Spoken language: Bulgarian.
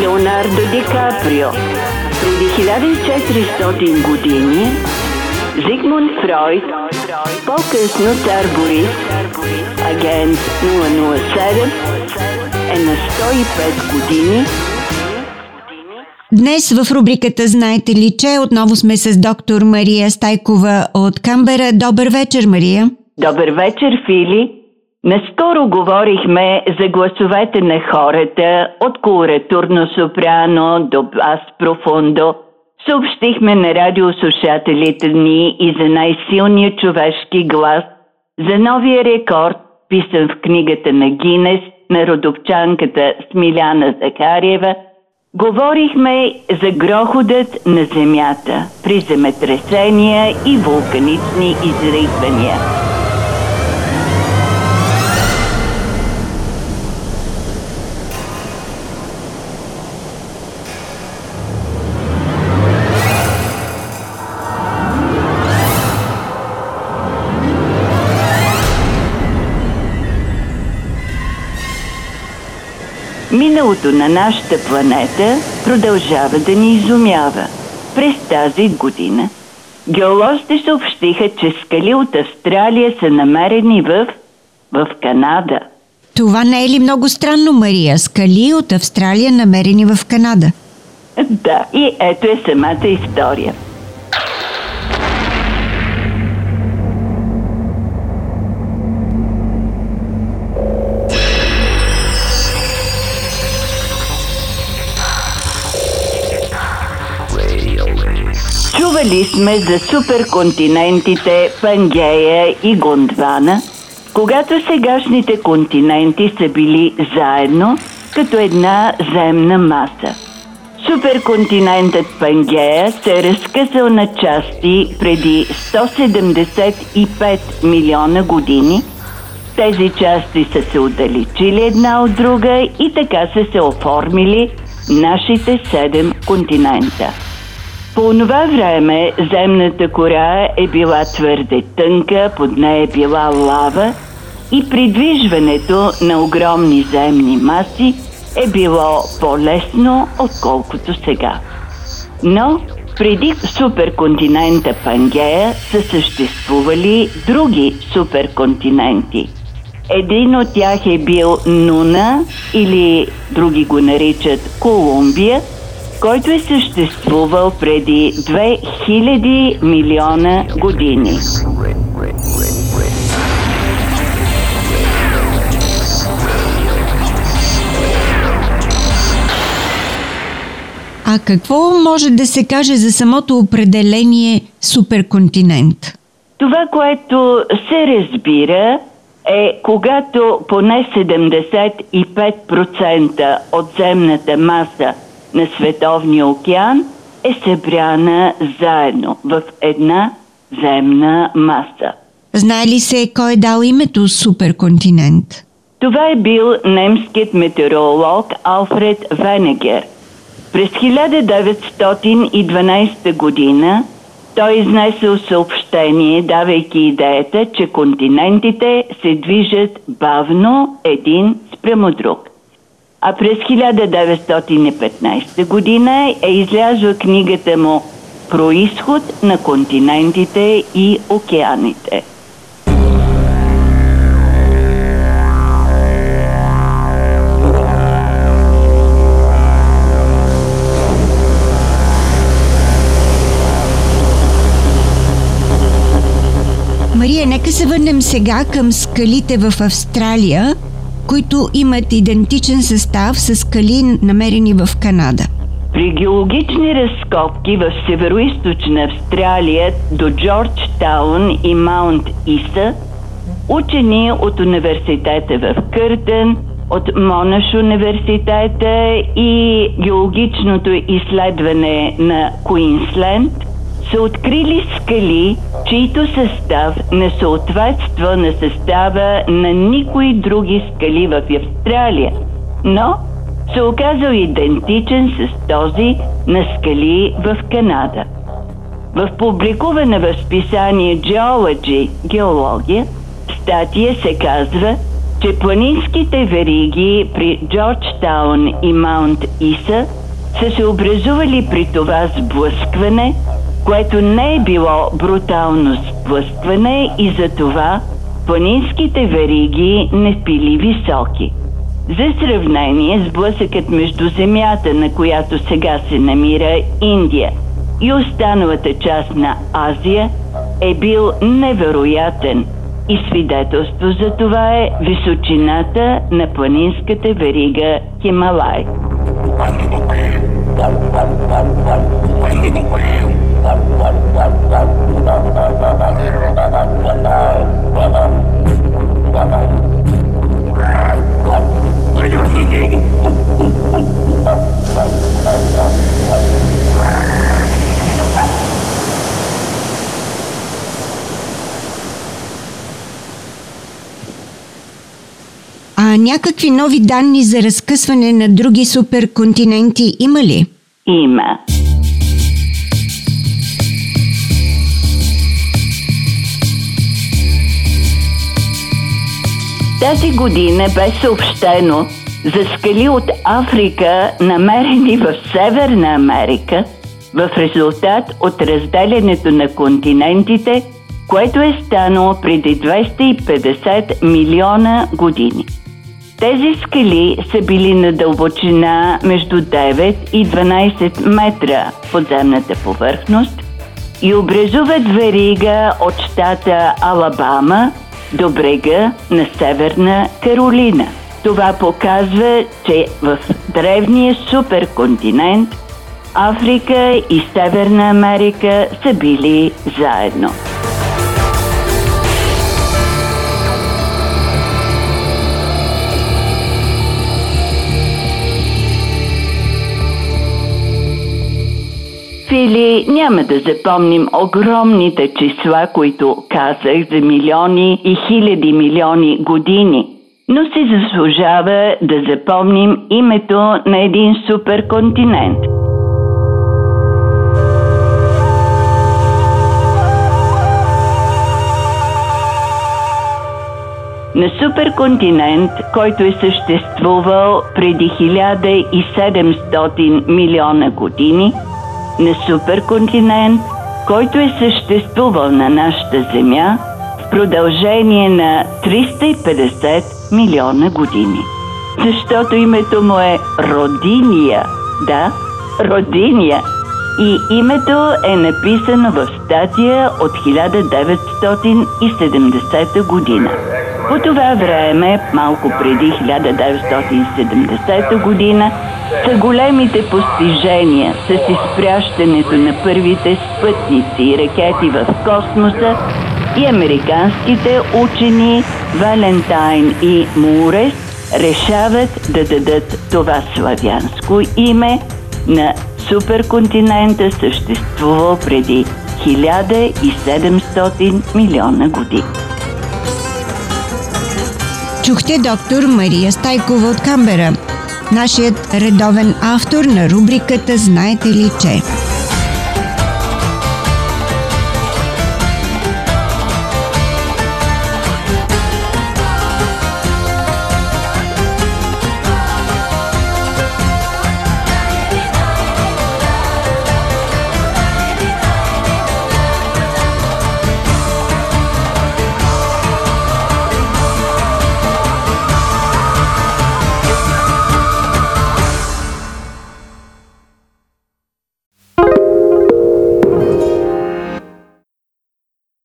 Леонардо Ди Каприо. Преди 1400 години Зигмунд Фройд, по-късно цар Борис, агент 007, е на 105 години Днес в рубриката Знаете ли, че отново сме с доктор Мария Стайкова от Камбера. Добър вечер, Мария. Добър вечер, Фили. Наскоро говорихме за гласовете на хората от колоратурно сопрано до бас профундо. Съобщихме на радиослушателите ни и за най-силния човешки глас, за новия рекорд, писан в книгата на Гинес на родопчанката Смиляна Захариева – Говорихме за грохотът на земята при земетресения и вулканични изригвания. Миналото на нашата планета продължава да ни изумява. През тази година геолозите съобщиха, че скали от Австралия са намерени в, в Канада. Това не е ли много странно, Мария? Скали от Австралия намерени в Канада. Да, и ето е самата история. Чували сме за суперконтинентите Пангея и Гондвана, когато сегашните континенти са били заедно като една земна маса. Суперконтинентът Пангея се е разкъсал на части преди 175 милиона години. Тези части са се отдалечили една от друга и така са се оформили нашите седем континента. По това време земната кора е била твърде тънка, под нея е била лава и придвижването на огромни земни маси е било по-лесно, отколкото сега. Но преди суперконтинента Пангея са съществували други суперконтиненти. Един от тях е бил Нуна или други го наричат Колумбия – който е съществувал преди 2000 милиона години. А какво може да се каже за самото определение суперконтинент? Това, което се разбира е когато поне 75% от земната маса на Световния океан е събрана заедно в една земна маса. Знае ли се кой е дал името суперконтинент? Това е бил немският метеоролог Алфред Венегер. През 1912 година той изнесъл съобщение, давайки идеята, че континентите се движат бавно един спрямо друг а през 1915 година е излязла книгата му Происход на континентите и океаните. Мария, нека се върнем сега към скалите в Австралия – които имат идентичен състав с скали, намерени в Канада. При геологични разкопки в северо Австралия до Джорджтаун и Маунт Иса, учени от университета в Къртън, от Монаш университета и геологичното изследване на Куинсленд – са открили скали, чийто състав не съответства на състава на никои други скали в Австралия, но се оказал идентичен с този на скали в Канада. В публикувана в списание Geology, геология, статия се казва, че планинските вериги при Джорджтаун и Маунт Иса са се образували при това сблъскване, което не е било брутално сблъскване и за това планинските вериги не били високи. За сравнение, сблъсъкът между земята, на която сега се намира Индия и останалата част на Азия е бил невероятен и свидетелство за това е височината на планинската верига Хималай. Outro А някакви нови данни за разкъсване на други суперконтиненти има ли? Има. Тази година бе съобщено за скали от Африка, намерени в Северна Америка, в резултат от разделянето на континентите, което е станало преди 250 милиона години. Тези скали са били на дълбочина между 9 и 12 метра подземната повърхност и образуват верига от щата Алабама до брега на Северна Каролина. Това показва, че в древния суперконтинент Африка и Северна Америка са били заедно. Фили, няма да запомним огромните числа, които казах за милиони и хиляди милиони години, но си заслужава да запомним името на един суперконтинент. На суперконтинент, който е съществувал преди 1700 милиона години – на суперконтинент, който е съществувал на нашата Земя в продължение на 350 милиона години. Защото името му е Родиния. Да, Родиния. И името е написано в статия от 1970 година. По това време, малко преди 1970 година, са големите постижения с изпращането на първите спътници и ракети в космоса и американските учени Валентайн и Мурес решават да дадат това славянско име на суперконтинента, съществувал преди 1700 милиона години. Чухте доктор Мария Стайкова от Камбера, нашият редовен автор на рубриката Знаете ли че?